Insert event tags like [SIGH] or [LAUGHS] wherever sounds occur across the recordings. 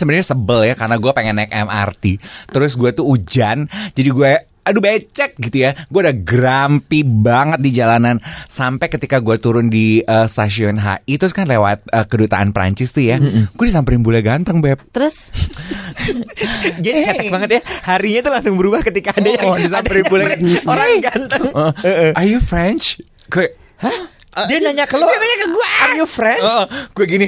sebenarnya sebel ya karena gue pengen naik MRT. Terus gue tuh hujan, jadi gue aduh becek gitu ya. Gue udah grumpy banget di jalanan sampai ketika gue turun di eh, stasiun HI terus kan lewat eh, kedutaan Prancis tuh ya. Gue disamperin bule ganteng beb. Terus [LAUGHS] Jadi cetek banget ya Harinya tuh langsung berubah ketika ada yang Oh, disamperin ada bule yang ganteng. Orang ganteng Eh, Are you French? Gue Dia nanya ke lo Dia nanya ke gue Are you French? Oh, gue gini.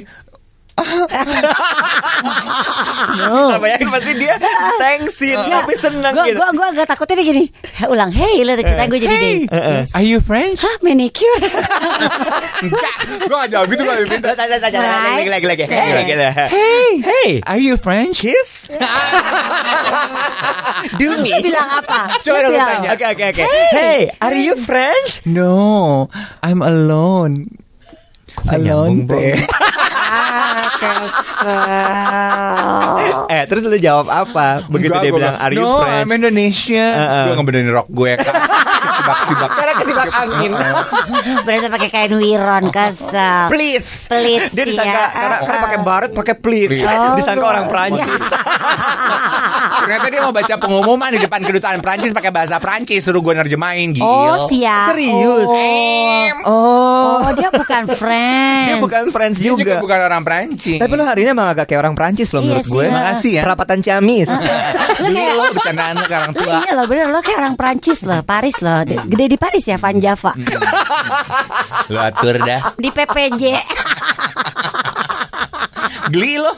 Bisa bayangin pasti dia Thanksin Tapi seneng Gue gitu gua, gua agak takutnya dia gini Ulang Hey lo cerita gue jadi Hey, deh are you French? Hah manicure [LAUGHS] Enggak, gue gak jawab gitu kalau diminta. Tanya, tanya, lagi, lagi, lagi, Hey. lagi, lagi. Hey, Hey, are you French? kiss? [LAUGHS] Do Lu me. bilang apa? Coba Lu dong tanya. apa? Oke, oke, oke. Hey, are you French? No, I'm alone. Nyambung, teh. Eh, terus lu jawab apa? Begitu Enggak, dia bilang, are you no, French? I'm Indonesia. Uh-uh. Gue ngebenerin rok gue kan. Kesibak-sibak. Karena kesibak angin. [LAUGHS] Berarti pakai kain wiron kesel Please. Please, Dia disangka iya. karena karena pakai baret pakai please. Oh, [LAUGHS] disangka orang Prancis. [LAUGHS] Ternyata dia mau baca pengumuman di depan kedutaan Prancis pakai bahasa Prancis. Suruh gue nerjemahin. Gil. Oh siap Serius? Oh, Oh. oh dia bukan friend Dia bukan French Dia juga juga. bukan orang Prancis. Tapi lu hari ini emang agak kayak orang Prancis loh Iya menurut gue. ya. Makasih ya. Perapatan Ciamis. Lu Dulu kayak lo bercandaan lo ke orang tua. iya loh bener Lo kayak orang Prancis loh Paris loh Di- Gede di Paris ya Van Java? Lo atur dah. Di PPJ [LAUGHS] Geli lo.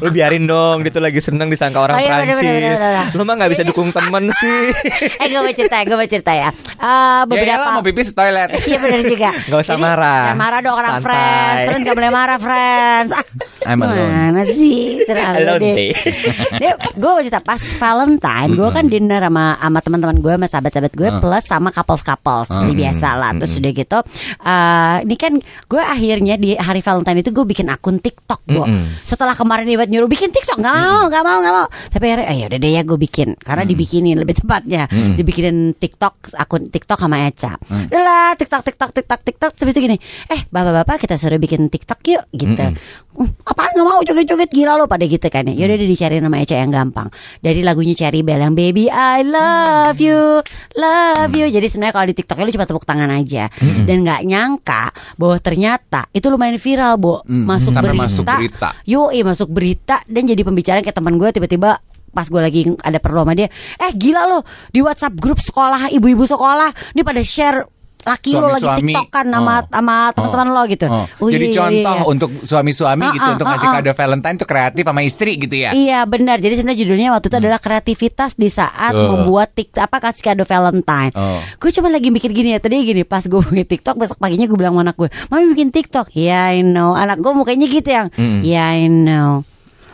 lu biarin dong, dia tuh lagi seneng disangka orang Oh, iya, Prancis. bener, bener, bener. Lu mah gak bisa dukung temen sih. [LAUGHS] Eh gue mau cerita Gue mau cerita ya Eh, Ya Beberapa iyalah mau pipis toilet. [LAUGHS] Iya bener juga Nggak usah marah. Jangan marah dong orang Santai. friends Friends gak boleh marah friends ah, I'm alone. Mana sih Terlalu Alone deh [LAUGHS] Gue mau cerita Pas Valentine Gue kan dinner sama sama teman-teman gue Sama sahabat-sahabat gue Plus sama couples-couples Seperti biasa lah Terus udah gitu eh, Ini kan Gue akhirnya di hari Valentine itu Gue bikin akun TikTok Bo. Setelah kemarin dia buat nyuruh bikin TikTok Gak mau Gak mau Gak mau. Tapi akhirnya eh, yaudah deh ya gue bikin. Karena dibikinin lebih tepatnya Dibikinin TikTok Akun TikTok sama Eca. Udah lah TikTok TikTok TikTok TikTok itu gini Eh bapak-bapak kita suruh bikin TikTok yuk Gitu. "Hmm, Apaan gak mau joget-joget Gila lo pada gitu kan ya. Yaudah deh dicari nama Eca yang gampang. Dari lagunya Cherry Bell Yang Baby I love you Love you. Jadi sebenarnya kalau di TikToknya lu cuma tepuk tangan aja. Dan gak nyangka Bahwa ternyata Itu lumayan viral Bo Masuk Sampai berita masuk berita. Yoi masuk berita Dan jadi pembicaraan kayak teman gue Tiba-tiba pas gue lagi ada perlu sama dia eh gila lo di WhatsApp grup sekolah ibu-ibu sekolah ini pada share laki lo lagi Suami-suami. TikTok kan sama Oh. sama teman-teman lo gitu Oh, Oh, Jadi contoh iya. untuk suami-suami Ah, gitu ah, untuk ah, ngasih ah. kado Valentine tuh kreatif sama istri gitu ya. Iya benar. Jadi sebenarnya judulnya waktu itu adalah kreativitas di saat Uh. membuat tik apa kasih kado Valentine. Oh. Gue cuma lagi mikir gini ya tadi gini pas gue bikin TikTok besok paginya gue bilang sama anak gue, mami bikin TikTok. Ya I know. Anak gue mukanya gitu yang, ya I know.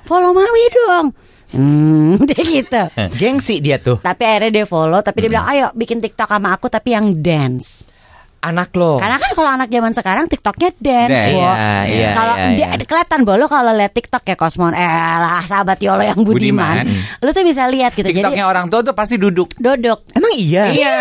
Follow mami dong. Hmm, [LAUGHS] dia gitu. Gengsi dia tuh. Tapi akhirnya dia follow, tapi dia bilang, ayo bikin TikTok sama aku tapi yang dance. Anak lo. Karena kan kalau anak zaman sekarang TikToknya dance, Dance. Bo. Iya, iya, Kalau iya, dia iya. kelihatan Bo, lo kalau lihat TikTok ya Kosmon, eh lah sahabat Yolo yang budiman, Budiman. lo tuh bisa lihat gitu. TikToknya Jadi orang tua tuh pasti duduk. duduk. Emang iya? Iya.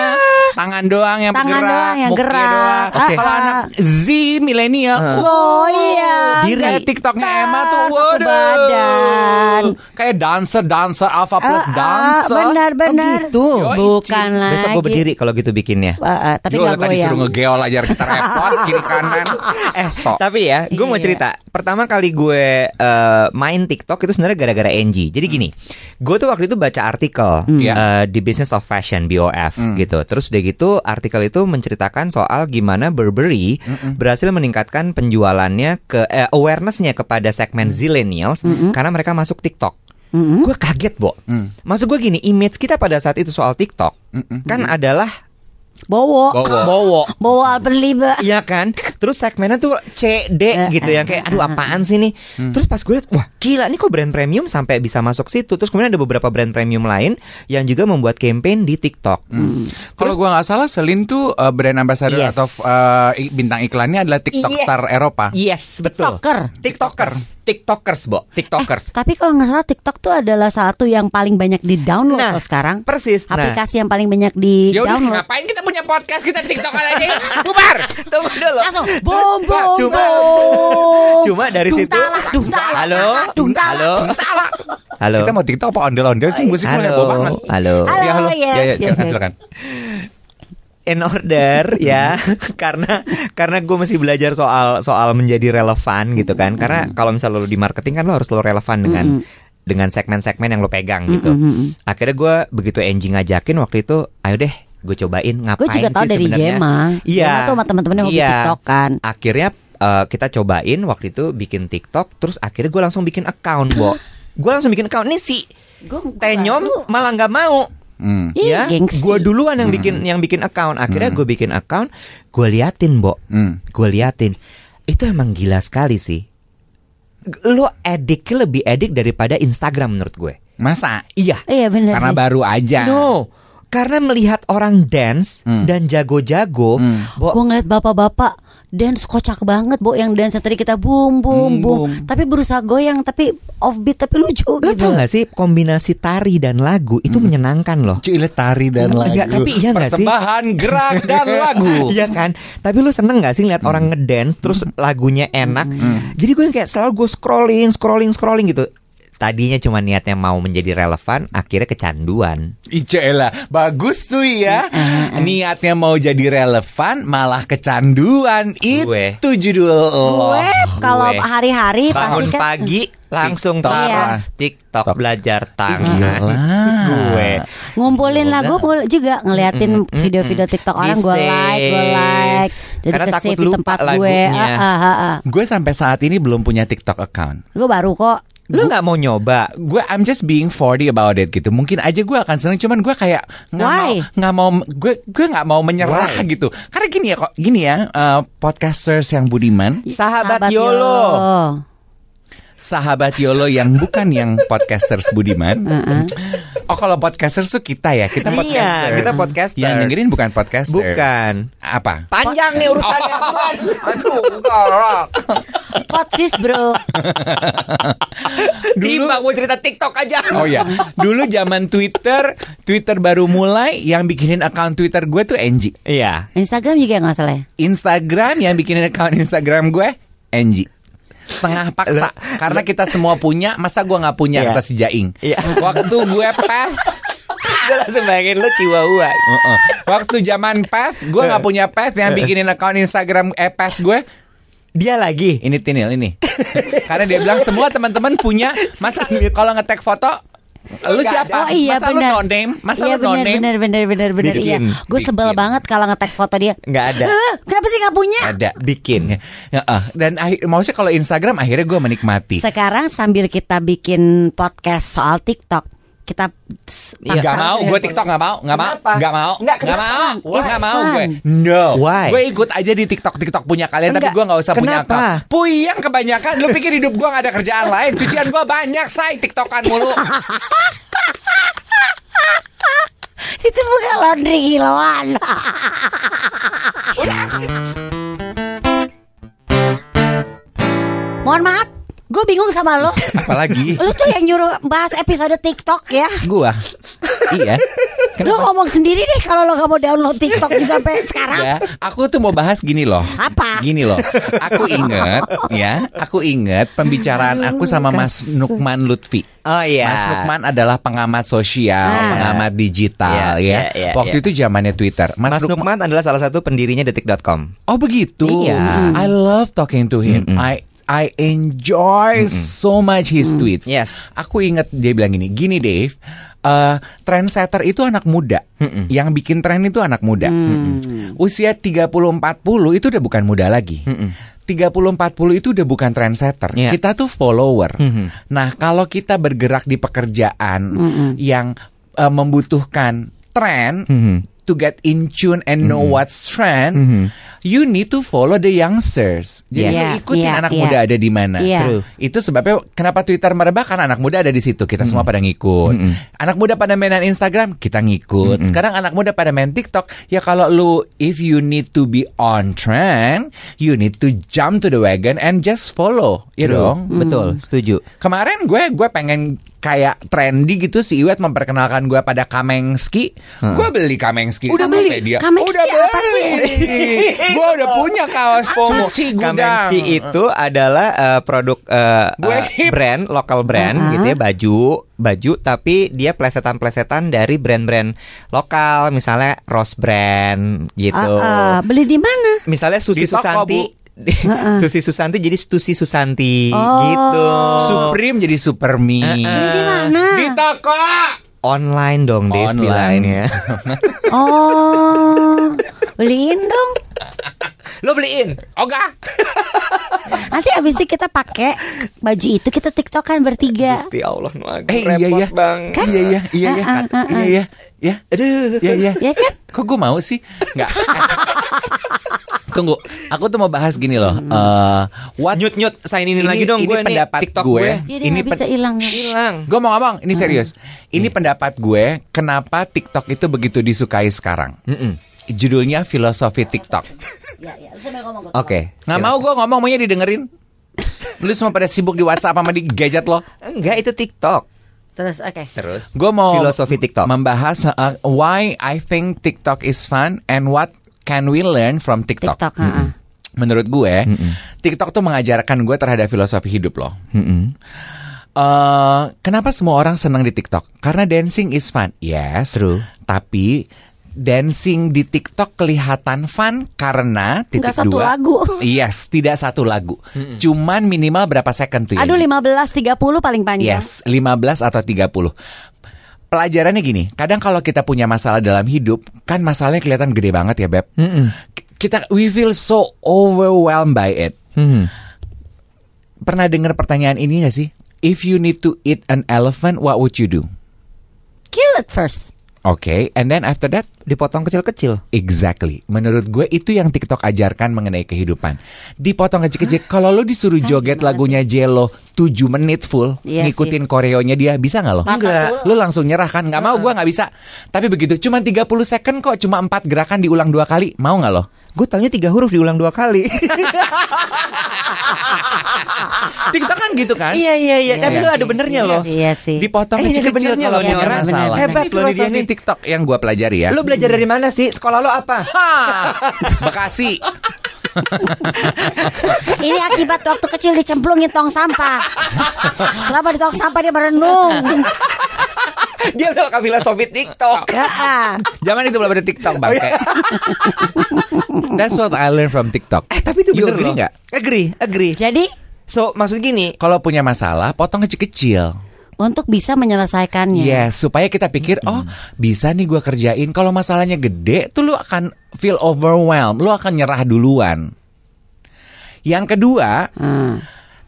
Tangan doang yang Tangan bergerak, doang yang gerak. doang. Oke. Kalau Ah. anak Z milenial, Oh iya. Diri. Kayak TikToknya Emma tuh waduh. badan. Kayak dancer, dancer, Alpha Plus Ah, ah, dancer. benar benar. gitu? Yoi, Bukan lagi. Besok gue berdiri kalau gitu bikinnya. Ah, ah, tapi Yo, tadi goyang. suruh ngegeol aja kita repot [LAUGHS] kiri kanan. Eh, Sok. tapi ya, gue mau Iya. cerita. Pertama kali gue eh, main TikTok itu sebenarnya gara-gara Angie. Jadi gini, gue tuh waktu itu baca artikel Iya. eh, di Business of Fashion (BOF) gitu. Terus udah gitu, artikel itu menceritakan soal gimana Burberry berhasil meningkatkan penjualannya ke eh, awarenessnya kepada segmen zillennials karena mereka masuk TikTok. Gue kaget, Bo. Mm. Maksud gue gini, image kita pada saat itu soal TikTok kan adalah Bowo. Bowo. [LAUGHS] Bowo. Bowo Alpenliebe. Iya kan? Terus segmennya tuh C, D Eh, gitu yang kayak aduh apaan sih nih? Terus pas gue liat, wah gila nih kok brand premium sampai bisa masuk situ. Terus kemudian ada beberapa brand premium lain yang juga membuat campaign di TikTok. Kalau gua nggak salah Selin tuh uh, brand ambassador Yes. atau uh, bintang iklannya adalah TikTok Yes. star Eropa. Yes, betul. TikToker. TikTokers. TikTokers, Bo. TikTokers. Tapi kalau nggak salah TikTok tuh adalah satu yang paling banyak di download Nah, loh sekarang. persis. Nah. Aplikasi yang paling banyak di Ya udah download. ngapain kita punya podcast kita TikTokan aja bubar. Tunggu dulu. Langsung boom boom Cuma boom. Cuma dari Dung situ dung Halo. dung Halo. dung talak. Halo. Kita mau TikTok apa ondel-ondel sih musik Halo. heboh banget. Halo. Halo, Ya halo. yes, ya ya yes, silakan yes. silakan. In order [LAUGHS] ya. Karena karena gue masih belajar soal soal menjadi relevan gitu kan. Karena kalau misalnya lo di marketing kan lo harus selalu relevan dengan dengan segmen-segmen yang lo pegang gitu. Akhirnya gue begitu Angie ngajakin waktu itu ayo deh gue cobain ngapain Gue juga tahu sih dari sebenarnya? Jema. iya. Jema tuh sama temen-temennya hobi iya. TikTok kan. akhirnya eh, kita cobain waktu itu bikin TikTok terus akhirnya gue langsung bikin account bo. [LAUGHS] Gue langsung bikin account nih si Gue Tenyom malah nggak mau Hmm. Ih, ya, gue duluan yang bikin yang bikin account. Akhirnya gue bikin account, gue liatin, Bo. Hmm. Gue liatin. Itu emang gila sekali sih. Lo ediknya lebih edik daripada Instagram menurut gue. Masa? Iya. Iya bener Karena sih. baru aja. No. Karena melihat orang dance Hmm. dan jago-jago, Bo, Gue ngeliat bapak-bapak dance kocak banget, Bo. Yang dance tadi kita boom boom Boom, boom. boom. Tapi berusaha goyang, tapi offbeat tapi lucu lo gitu. tau gak sih kombinasi tari dan lagu itu menyenangkan loh. Cile tari dan lagu. Enggak, tapi iya nggak sih? Persembahan gerak dan [LAUGHS] lagu. Iya kan Tapi lu seneng gak sih lihat orang ngedance Terus lagunya enak Jadi gue kayak selalu gue scrolling Scrolling scrolling gitu Tadinya cuma niatnya mau menjadi relevan Akhirnya kecanduan Icela, bagus tuh ya. Niatnya mau jadi relevan, malah kecanduan. Gue. Itu judul lo. Gue kalau gue. hari-hari pasti Bangun kan pagi Langsung TikTok. taruh Iya. TikTok belajar tangan Gila. Gue ngumpulin lagu mul- juga ngeliatin Mm-mm, video-video. TikTok orang gue like, gue like. Jadi Karena takut di lupa tempat gue. lagunya. Ah, ah, ah, ah. Gue sampai saat ini belum punya TikTok account. Gue baru kok. Lu gak mau nyoba Gue I'm just being 40 about it gitu. Mungkin aja gue akan seneng, cuman gue kayak nggak mau nggak mau gue gue nggak mau menyerah Why? gitu. Karena gini ya kok gini ya eh, podcasters yang budiman, Sahabat YOLO. Sahabat Yolo yang bukan yang podcasters budiman. Oh kalau podcasters tuh kita ya, kita Iya, podcasters. kita podcasters. Yang dengerin bukan podcasters. Bukan. Apa? Panjang nih urusannya Aduh, enggak. Potsis bro. Timbang mau cerita TikTok aja Oh ya, dulu zaman Twitter, Twitter baru mulai yang bikinin account Twitter gue tuh Angie. Iya Instagram juga nggak salah. ya? Instagram yang bikinin account Instagram gue Angie. Setengah paksa karena kita semua punya, masa gue nggak punya Iya. kata si Jaing. Iya. Waktu gue path, Gue langsung bayangin lu Chihuahua uh-uh. waktu zaman path, gue nggak punya path yang bikinin account Instagram eh path gue. Dia lagi Ini Tinil ini. [LAUGHS] Karena dia bilang semua teman-teman punya. Masa kalau nge-tag foto Lu siapa? Oh iya Masa benar. lu no name? Masa iya, lu no benar, name? benar benar benar benar iya. Gue sebel banget kalau nge-tag foto dia. Nggak ada. "Hah, Kenapa sih nggak punya? Ada. Bikin Ya, ah. dan akhir, maksudnya kalau Instagram akhirnya gue menikmati. Sekarang sambil kita bikin podcast soal TikTok, kita Iya. Gak paksa- mau, gue TikTok gak mau, gak mau, Kenapa? gak mau, Nggak, gak kenapa? mau, gak mau gue. No, Why? gue ikut aja di TikTok TikTok punya kalian, tapi Enggak. gue gak usah punya Kenapa? account. Puyang kebanyakan, lu pikir hidup gue gak ada kerjaan lain? Cucian gue banyak, say TikTokan mulu. [LAUGHS] Situ bukan laundry kiloan. [LAUGHS] Mohon maaf, gue bingung sama lo. [LAUGHS] Apalagi Lu tuh yang nyuruh bahas episode TikTok ya. gue, iya. Lu ngomong sendiri deh kalau lo gak mau download TikTok juga sampai sekarang. Ya, aku tuh mau bahas gini loh. Apa? Gini loh. Aku inget ya, aku inget pembicaraan aku sama Mas Nukman Lutfi. Oh iya Mas Lukman adalah pengamat sosial, Ah. pengamat digital Iya, ya. iya, iya, Waktu iya. itu zamannya Twitter. Mas Lukman- Nukman adalah salah satu pendirinya detik.com Oh begitu. Iya. I love talking to him. I I enjoy so much his tweets. Yes. Aku inget dia bilang gini, gini Dave, eh trendsetter itu anak muda. Yang bikin tren itu anak muda. Usia 30 40 itu udah bukan muda lagi. 30 40 itu udah bukan trendsetter. Iya. Kita tuh follower. Nah, kalau kita bergerak di pekerjaan yang eh, membutuhkan tren Mhm. to get in tune and know Mm-hmm. what's trend, you need to follow the youngsters. Jadi lu ikutin iya, anak iya. muda ada di mana. Iya. True. Itu sebabnya kenapa Twitter merebak karena anak muda ada di situ. Kita semua pada ngikut. Anak muda pada mainan Instagram, kita ngikut. Sekarang anak muda pada main TikTok. Ya kalau lu if you need to be on trend, you need to jump to the wagon and just follow. Ya True. dong. Betul, setuju. Kemarin gue gue pengen kayak trendy gitu si Iwet memperkenalkan gue pada Kamengski. Gue beli Kamengski. Udah beli? dia. Kamengski udah apa beli. [LAUGHS] gue udah punya kaos. Cuci gudang. Kamensky itu adalah eh, produk eh, eh, hip. brand lokal brand Uh-huh. gitu ya baju baju tapi dia plesetan-plesetan dari brand-brand lokal misalnya Rose brand gitu. Ah, ah. beli di mana? Misalnya Susi Di toko, [LAUGHS] Susi Susanti jadi Stusi Susanti Oh. gitu. Supreme jadi super me. Beli di mana? Di toko. Online dong Dave Online. bilangnya. [LAUGHS] Oh, beliin dong. Lo beliin? Oga. [LAUGHS] Nanti abis itu kita pakai baju itu kita tiktokan bertiga. Gusti Allah agung, Eh iya repot ya. bang. Iya iya iya iya. Ah, ah, ah, Iya iya. Ya. Aduh. Iya iya. Ya kan? Kok gue mau sih? Enggak. [LAUGHS] Tunggu, aku tuh mau bahas gini loh. Eh, what Nyut nyut sign ini, lagi dong ini gue nih pendapat TikTok gue. gue. Jadi Ini bisa hilang. Hilang. Gue mau ngomong, ini serius. Ini pendapat gue, kenapa TikTok itu begitu disukai sekarang? Mm-mm. Judulnya filosofi TikTok. [LAUGHS] Ya, ya, Oke. Nggak mau gue ngomong, maunya didengerin. Lu semua pada sibuk di WhatsApp sama di gadget lo. Enggak itu TikTok. Terus oke. Terus. Gue mau filosofi TikTok. membahas uh, why I think TikTok is fun and what can we learn from TikTok. TikTok, ha-ha. Menurut gue, TikTok tuh mengajarkan gue terhadap filosofi hidup loh. Mm-mm. Eh, kenapa semua orang senang di TikTok? Karena dancing is fun. Yes. True. Tapi dancing di TikTok kelihatan fun karena titik Nggak satu dua. lagu. [LAUGHS] Yes, tidak satu lagu. Cuman minimal berapa second tuh ya? Aduh 15 30 paling panjang. Yes, 15 atau 30. Pelajarannya gini, kadang kalau kita punya masalah dalam hidup, kan masalahnya kelihatan gede banget ya, Beb. K- Kita we feel so overwhelmed by it. Mhm. Pernah dengar pertanyaan ini gak sih? If you need to eat an elephant, what would you do? Kill it first. Oke, and then after that, Dipotong kecil-kecil. exactly. Menurut gue itu yang TikTok ajarkan mengenai kehidupan. Dipotong kecil-kecil. Kalau lo disuruh joget lagunya Jello 7 menit full, Iya ngikutin koreonya dia, bisa nggak lo? Enggak. Lu langsung nyerah kan? Nggak mau, gue nggak bisa. Tapi begitu, cuma 30 second kok, cuma 4 gerakan diulang dua kali. Mau nggak lo? Gue taunya tiga huruf diulang dua kali. [LAUGHS] TikTok kan gitu kan? iya iya iya. Tapi Iya lu ada benernya loh. Iya sih. Dipotong Eh, ini kecil-kecil benernya kalau nih ada orang. Bener, Hebat loh dia nih. TikTok yang gue pelajari ya. Lu belajar dari mana sih? Sekolah lu apa? [LAUGHS] Bekasi. [LAUGHS] Ini akibat waktu kecil dicemplungin tong sampah. Selama di tong sampah dia merenung. Dia udah pakai filosofi TikTok. Ya. ah. Zaman itu belum ada TikTok Oh, bangke. iya. That's what I learned from TikTok. Eh tapi itu You bener agree loh. nggak? Agree, agree. Jadi So maksud gini, Kalau punya masalah, potong kecil-kecil. Untuk bisa menyelesaikannya. Yes, supaya kita pikir, oh bisa nih gue kerjain. Kalau masalahnya gede, tuh lu akan feel overwhelmed, lu akan nyerah duluan. Yang kedua, Hmm.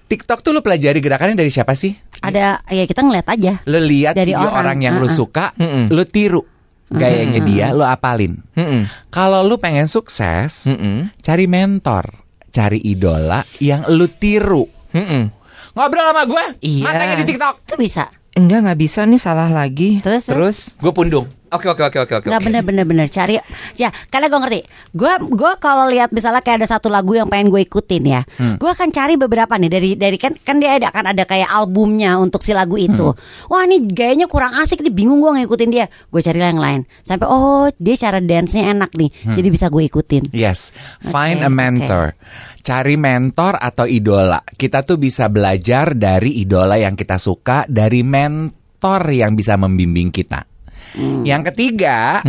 TikTok tuh lu pelajari gerakannya dari siapa sih? Ada ya kita ngeliat aja. Lu lihat Dari video orang. orang, yang lu Uh-uh. suka, Mm-mm. lu tiru gayanya dia, lu apalin. Mm-mm. Kalau lu pengen sukses, Mm-mm. cari mentor, cari idola yang lu tiru. Mm-mm. Ngobrol sama gue, Iya. matanya di TikTok. Itu bisa. enggak nggak bisa nih salah lagi. Terus, terus? Gue pundung. Oke oke oke oke oke. Nggak bener bener bener cari ya karena gue ngerti gue gue kalau lihat misalnya kayak ada satu lagu yang pengen gue ikutin ya Hmm. gue akan cari beberapa nih dari dari kan kan dia ada akan ada kayak albumnya untuk si lagu itu Hmm. wah ini gayanya kurang asik nih bingung gue ngikutin dia gue cari yang lain sampai oh dia cara dance nya enak nih Hmm. jadi bisa gue ikutin Yes, find Oke, a mentor. Cari mentor atau idola. Kita tuh bisa belajar dari idola yang kita suka, dari mentor yang bisa membimbing kita. Yang ketiga,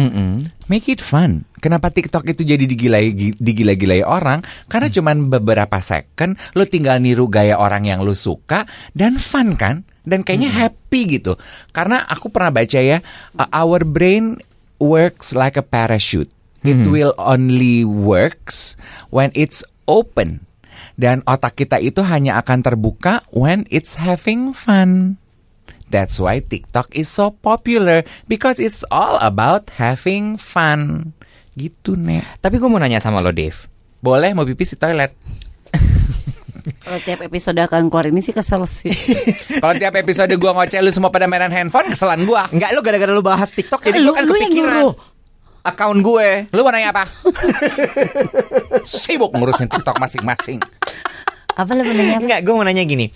make it fun. Kenapa TikTok itu jadi digilai digila-gilai orang? Karena cuman beberapa second lu tinggal niru gaya orang yang lu suka dan fun kan? Dan kayaknya happy gitu. Karena aku pernah baca ya, uh, our brain works like a parachute. It will only works when it's open. Dan otak kita itu hanya akan terbuka when it's having fun. That's why TikTok is so popular because it's all about having fun. Gitu, Nek. Tapi gue mau nanya sama lo, Dave. Boleh mau pipis di toilet. Kalau tiap episode akan keluar ini sih kesel sih. [LAUGHS] Kalau tiap episode gua ngoceh lu semua pada mainan handphone, keselan gua. Enggak, lo gara-gara lo bahas TikTok jadi Lu- gue kan lu yang kepikiran. nyuruh. Akun gue. Lu mau nanya apa? [LAUGHS] Sibuk ngurusin TikTok masing-masing. Apa lu menanya? Enggak, gue mau nanya gini.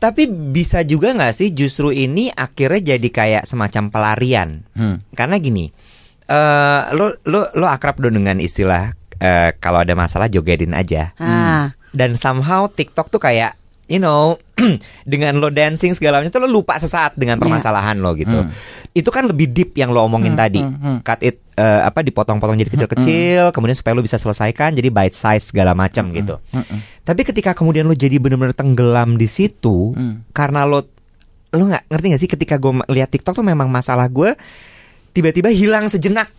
Tapi bisa juga nggak sih justru ini akhirnya jadi kayak semacam pelarian? Hmm. Karena gini, eh lo lo lo akrab dong dengan istilah eh, kalau ada masalah jogetin aja. Ah. Dan somehow TikTok tuh kayak you know [CLEARS THROAT] dengan lo dancing segala macam tuh lo lupa sesaat dengan Iya. permasalahan lo gitu. Hmm. Itu kan lebih deep yang lo omongin tadi. Cut it eh, apa dipotong-potong jadi kecil-kecil, kemudian supaya lo bisa selesaikan jadi bite size segala macam gitu. Tapi ketika kemudian lo jadi benar-benar tenggelam di situ karena lo lo nggak ngerti gak sih ketika gue lihat TikTok tuh memang masalah gue tiba-tiba hilang sejenak.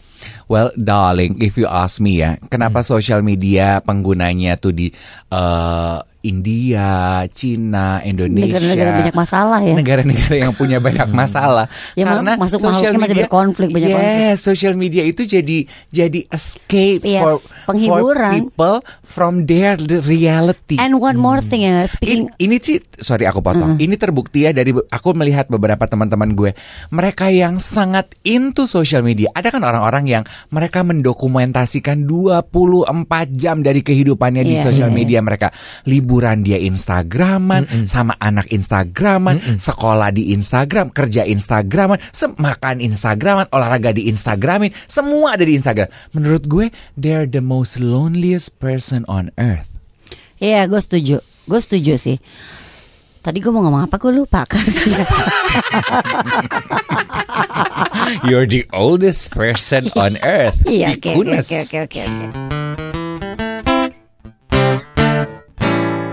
Well, darling, if you ask me ya, kenapa social media penggunanya tuh di eh, India, Cina, Indonesia, Negara-negara banyak masalah ya. Negara-negara yang punya [LAUGHS] banyak masalah. Ya, Karena masuk social makhluknya masih media, berkonflik, banyak yes, konflik. social media itu jadi jadi escape Yes, for penghiburan. for people from their reality. And one more thing ya, speaking In- ini sih sorry aku potong. Ini terbukti ya dari aku melihat beberapa teman-teman gue, mereka yang sangat into social media. Ada kan orang-orang yang mereka mendokumentasikan 24 jam dari kehidupannya di Iya, social iya, media mereka. Liburan dia Instagraman sama anak Instagraman, sekolah di Instagram, kerja Instagraman, makan Instagraman, olahraga di Instagramin, semua ada di Instagram. Menurut gue, they're the most loneliest person on earth. Iya, gue setuju. Gue setuju sih. Tadi gue mau ngomong apa gue lupa [LAUGHS] kan. You're the oldest person on [LAUGHS] earth. Iya, oke oke oke oke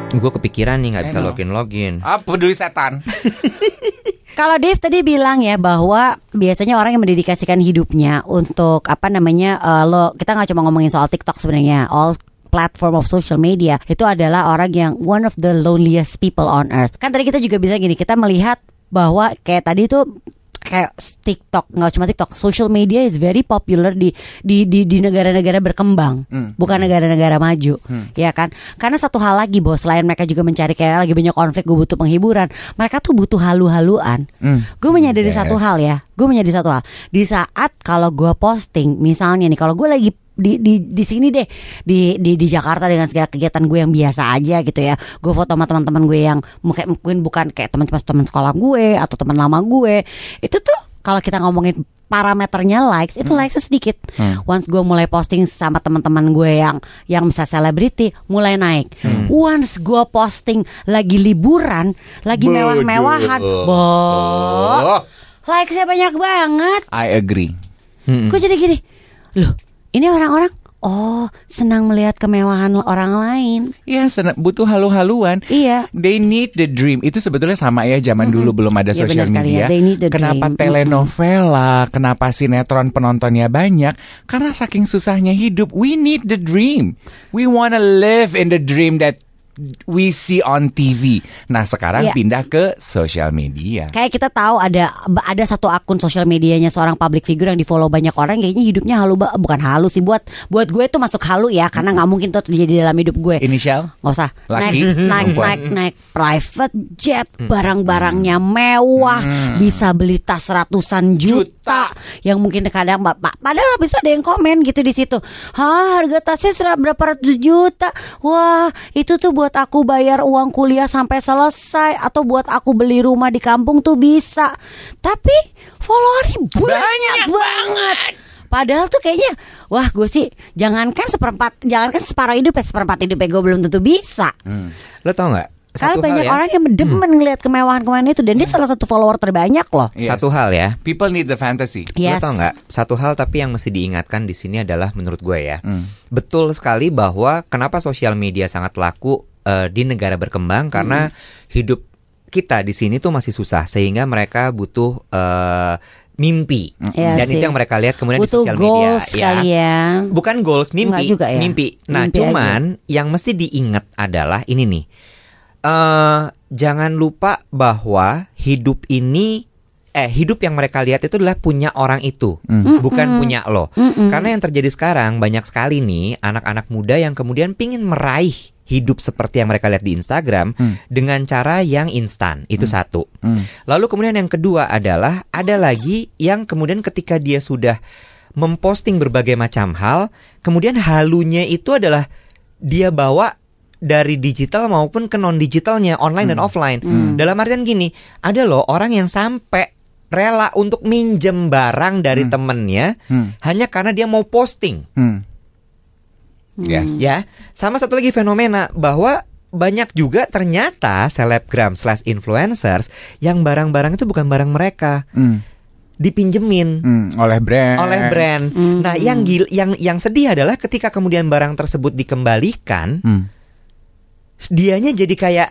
Gue kepikiran nih nggak bisa login login. Apa peduli setan? [LAUGHS] Kalau Dave tadi bilang ya bahwa biasanya orang yang mendedikasikan hidupnya untuk apa namanya eh, lo kita nggak cuma ngomongin soal TikTok sebenarnya all platform of social media itu adalah orang yang one of the loneliest people on earth. Kan tadi kita juga bisa gini kita melihat bahwa kayak tadi tuh kayak TikTok nggak cuma TikTok, social media is very popular di di di, di negara-negara berkembang, bukan negara-negara maju, ya kan? Karena satu hal lagi bos, selain mereka juga mencari kayak lagi banyak konflik, gue butuh penghiburan, mereka tuh butuh halu-haluan. Gue menyadari Yes. satu hal ya, gue menyadari satu hal. Di saat kalau gue posting, misalnya nih, kalau gue lagi di di di sini deh. Di di di Jakarta dengan segala kegiatan gue yang biasa aja gitu ya. Gue foto sama teman-teman gue yang mungkin bukan kayak teman-teman teman sekolah gue atau teman lama gue. Itu tuh kalau kita ngomongin parameternya likes itu likes sedikit. Once gue mulai posting sama teman-teman gue yang yang bisa selebriti mulai naik. Once gue posting lagi liburan lagi mewah-mewahan boh likesnya banyak banget. I agree. Kok jadi gini? Loh, ini orang-orang oh senang melihat kemewahan orang lain. Ya, sen- butuh halu-haluan. Iya. They need the dream. Itu sebetulnya sama ya zaman dulu belum ada Iya, sosial media. ya. They need the kenapa dream. telenovela, kenapa sinetron penontonnya banyak? Karena saking susahnya hidup, we need the dream. We wanna live in the dream that we see on TV. Nah, sekarang Iya. pindah ke sosial media. Kayak kita tahu ada ada satu akun sosial medianya seorang public figure yang di follow banyak orang kayaknya hidupnya halu bukan halu sih buat buat gue itu masuk halu ya karena nggak mungkin tuh terjadi dalam hidup gue. Inisial? nggak usah Laki? naik naik naik naik private jet barang-barangnya mewah bisa beli tas ratusan juta, yang mungkin kadang bapak padahal bisa ada yang komen gitu di situ. Hah harga tasnya serap berapa ratus juta? Wah itu tuh buat aku bayar uang kuliah sampai selesai atau buat aku beli rumah di kampung tuh bisa. Tapi followernya banyak, banget. Padahal tuh kayaknya Wah gue sih Jangankan seperempat Jangankan separuh hidup ya Seperempat hidup ya gue belum tentu bisa. Lo tau nggak? Karena Satu banyak hal ya. orang yang demen ngeliat kemewahan-kemewahan itu Dan dia salah satu follower terbanyak loh Yes. Satu hal ya. People need the fantasy. Yes. Lo tau nggak? Satu hal tapi yang mesti diingatkan di sini adalah menurut gue ya, Hmm. betul sekali bahwa kenapa sosial media sangat laku eh, di negara berkembang karena hidup kita di sini tuh masih susah sehingga mereka butuh eh, mimpi Iya dan sih. itu yang mereka lihat kemudian Butuh di sosial media kali ya Bukan goals, mimpi, juga ya? mimpi. Nah, Mimpi cuman yang mesti diingat adalah ini nih. Eh jangan lupa bahwa hidup ini eh hidup yang mereka lihat itu adalah punya orang itu, Hmm. bukan punya lo. Karena yang terjadi sekarang banyak sekali nih anak-anak muda yang kemudian pingin meraih hidup seperti yang mereka lihat di Instagram dengan cara yang instan. Itu satu. Hmm. Lalu kemudian yang kedua adalah ada lagi yang kemudian ketika dia sudah memposting berbagai macam hal, kemudian halunya itu adalah dia bawa dari digital maupun ke non digitalnya online dan offline. Dalam artian gini, ada loh orang yang sampai rela untuk minjem barang dari temennya Hmm. hanya karena dia mau posting. Hmm. Yes. Ya, sama satu lagi fenomena bahwa banyak juga ternyata selebgram slash influencers yang barang-barang itu bukan barang mereka, Hmm. dipinjemin Hmm. Oleh brand. oleh brand. Nah, yang gil, yang yang sedih adalah ketika kemudian barang tersebut dikembalikan, Hmm. Dianya jadi kayak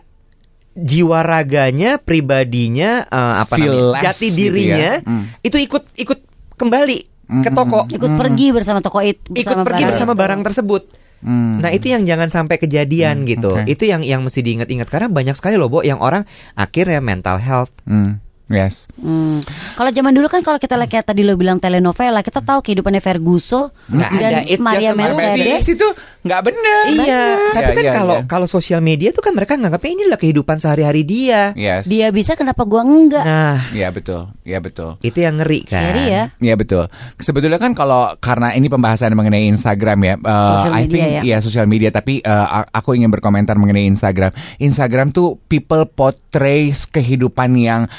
jiwa raganya, pribadinya, eh, apa Feel namanya, jati gitu dirinya ya. Hmm. itu ikut ikut kembali ke toko, Ikut pergi bersama toko itu ikut pergi barang bersama itu. barang tersebut. Hmm. Nah itu yang jangan sampai kejadian gitu. oke. Itu yang yang mesti diingat-ingat karena banyak sekali loh, Bo, yang orang akhirnya mental health. Hmm. Yes. Hmm. Kalau zaman dulu kan kalau kita lihat kayak tadi lo bilang telenovela, kita tahu kehidupannya Ferguso Nggak dan ada, it's Maria Mercedes. Itu nggak bener. Iya, tapi Iya, kan iya, kalau iya. kalau sosial media tuh kan mereka nganggapnya inilah kehidupan sehari-hari dia. Yes. Dia bisa kenapa gua enggak? Nah, Iya betul. Iya betul. itu yang ngeri kan. Scary ya. Iya betul. Sebetulnya kan kalau karena ini pembahasan mengenai Instagram ya, uh, Social I media think ya. iya sosial media. Tapi uh, aku ingin berkomentar mengenai Instagram. Instagram tuh people portrays kehidupan yang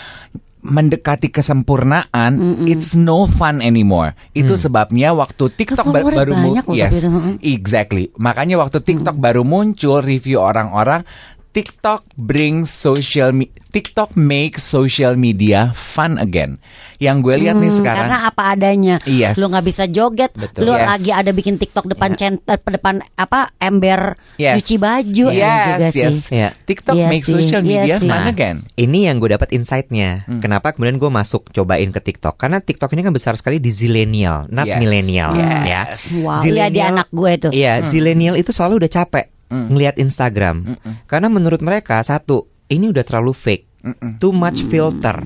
mendekati kesempurnaan, it's no fun anymore. Itu sebabnya waktu TikTok ba- baru mu- banyak loh tapi yes, itu, mm. exactly. Makanya waktu TikTok baru muncul review orang-orang TikTok brings social me- TikTok make social media fun again. Yang gue lihat nih Hmm, sekarang Karena apa adanya. Yes. Lo nggak bisa joget. Betul. Lo Yes. lagi ada bikin TikTok depan cent eh, depan apa ember Yes. cuci baju Yes, ya juga yes. sih. Iya. TikTok Iya make sih, social iya media sih. fun Nah, again. Ini yang gue dapat insight-nya. Hmm. Kenapa kemudian gue masuk cobain ke TikTok? Karena TikTok ini kan besar sekali di zillennial, not Yes. millennial, Yes. ya. Wow, iya di anak gue tuh. Iya, zillennial itu soalnya udah capek ngelihat Instagram. Karena menurut mereka satu, ini udah terlalu fake. Too much filter.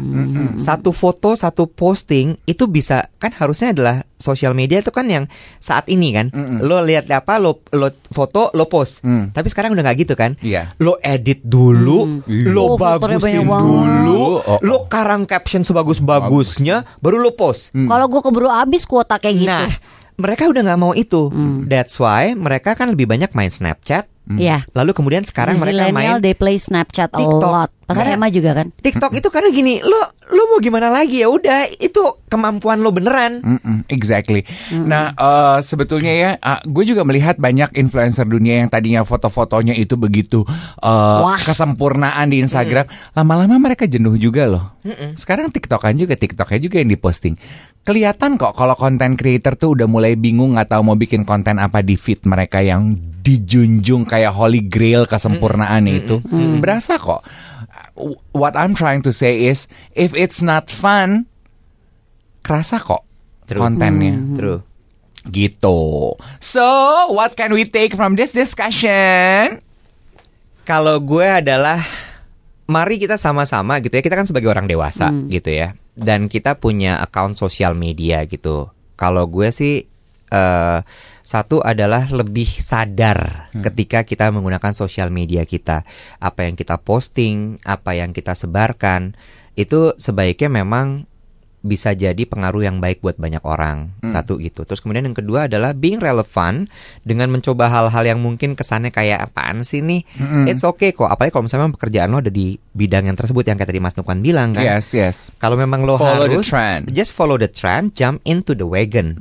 Satu foto, satu posting itu bisa kan harusnya adalah sosial media itu kan yang saat ini kan. Lo lihat apa, lo lo foto, lo post. Mm. Tapi sekarang udah nggak gitu kan? Iya. Lo edit dulu, lo Oh, bagusin dulu, Oh, oh. lo karang caption sebagus-bagusnya, baru lo post. Kalau gue keburu habis kuota kayak gitu. Nah, mereka udah nggak mau itu. That's why mereka kan lebih banyak main Snapchat. Iya. Lalu kemudian sekarang mereka Zillennial main they play Snapchat a TikTok. lot. Pas Karena- Emma juga kan. TikTok itu karena gini, lo lo mau gimana lagi ya udah itu kemampuan lo beneran. Mm-mm, exactly. Nah, eh, sebetulnya ya, ah, gue juga melihat banyak influencer dunia yang tadinya foto-fotonya itu begitu eh, Wah. kesempurnaan di Instagram, lama-lama mereka jenuh juga loh. Sekarang TikTokan juga, TikToknya juga yang diposting. Kelihatan kok kalau konten creator tuh udah mulai bingung nggak tahu mau bikin konten apa di feed mereka yang dijunjung kayak holy grail kesempurnaan itu. Berasa kok. What I'm trying to say is, if it's not fun, kerasa kok True. kontennya. True. Gitu. So, what can we take from this discussion? Kalau gue adalah mari kita sama-sama gitu ya. Kita kan sebagai orang dewasa gitu ya. Dan kita punya account sosial media gitu. Kalau gue sih eh satu adalah lebih sadar ketika kita menggunakan sosial media kita. Apa yang kita posting, apa yang kita sebarkan itu sebaiknya memang bisa jadi pengaruh yang baik buat banyak orang. Satu gitu. Terus kemudian yang kedua adalah being relevant dengan mencoba hal-hal yang mungkin kesannya kayak apaan sih nih? It's okay kok. Apalagi kalau misalnya pekerjaan lo ada di bidang yang tersebut yang kayak tadi Mas Nukman bilang kan. Yes, yes. Kalau memang lo Follow the harus trend. just follow the trend, jump into the wagon.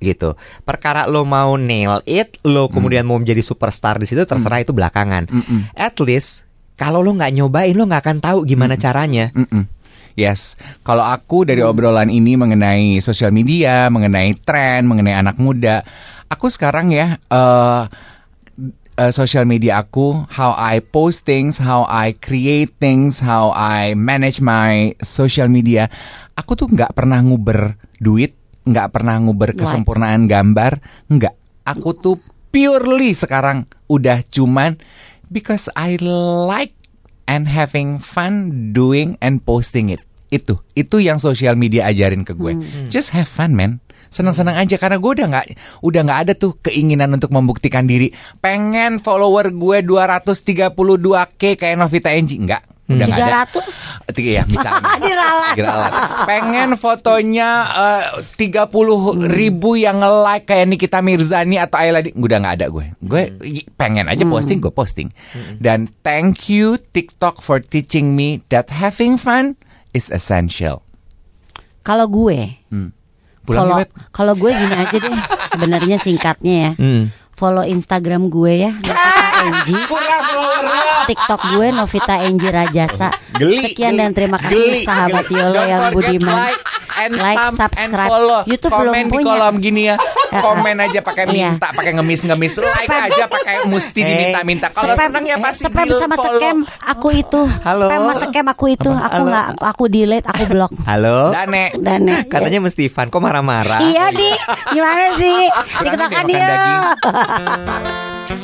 Gitu. Perkara lo mau nail it, lo kemudian mau menjadi superstar di situ terserah itu belakangan. At least kalau lo nggak nyobain lo nggak akan tahu gimana caranya. Mm-mm. Yes, kalau aku dari obrolan ini mengenai sosial media, mengenai tren, mengenai anak muda, aku sekarang ya eh eh, social media aku, how I post things, how I create things, how I manage my social media, aku tuh nggak pernah nguber duit, nggak pernah nguber kesempurnaan gambar, nggak. Aku tuh purely sekarang udah cuman because I like and having fun doing and posting it. Itu, itu yang sosial media ajarin ke gue. Just have fun, man. Senang-senang aja karena gue udah nggak udah nggak ada tuh keinginan untuk membuktikan diri. Pengen follower gue 232k kayak Novita Enji enggak. Udah nggak ada. 300 Tiga ya misalnya. [LAUGHS] Diralat. Diralat. [LAUGHS] Pengen fotonya tiga puluh ribu yang nge-like kayak Nikita Mirzani atau Ayla Di- Udah nggak ada gue. Gue i- pengen aja posting, gue posting. Dan thank you TikTok for teaching me that having fun is essential. Kalau gue Pulang Kalau ya, kalau gue gini aja deh sebenarnya singkatnya ya. Hmm. Follow Instagram gue ya. [LAUGHS] Kurang. TikTok gue Novita Enji Rajasa. Geli, Sekian geli, dan terima kasih geli, sahabat geli. Yolo Don't yang budiman. Like, and Like, thumb, and subscribe. follow. YouTube Komen belum di punya. kolom gini ya. [LAUGHS] Komen aja pakai Iya. minta, pakai ngemis-ngemis. Like aja pakai mesti diminta-minta. Kalau senang ya pasti spam di sama follow. scam aku itu. Halo. Spam sama scam aku itu. Aku nggak aku delete, aku blok. [LAUGHS] Halo. Dane. Dan Katanya mesti Ivan kok marah-marah. Iya di gimana sih? Dia makan dia. [LAUGHS]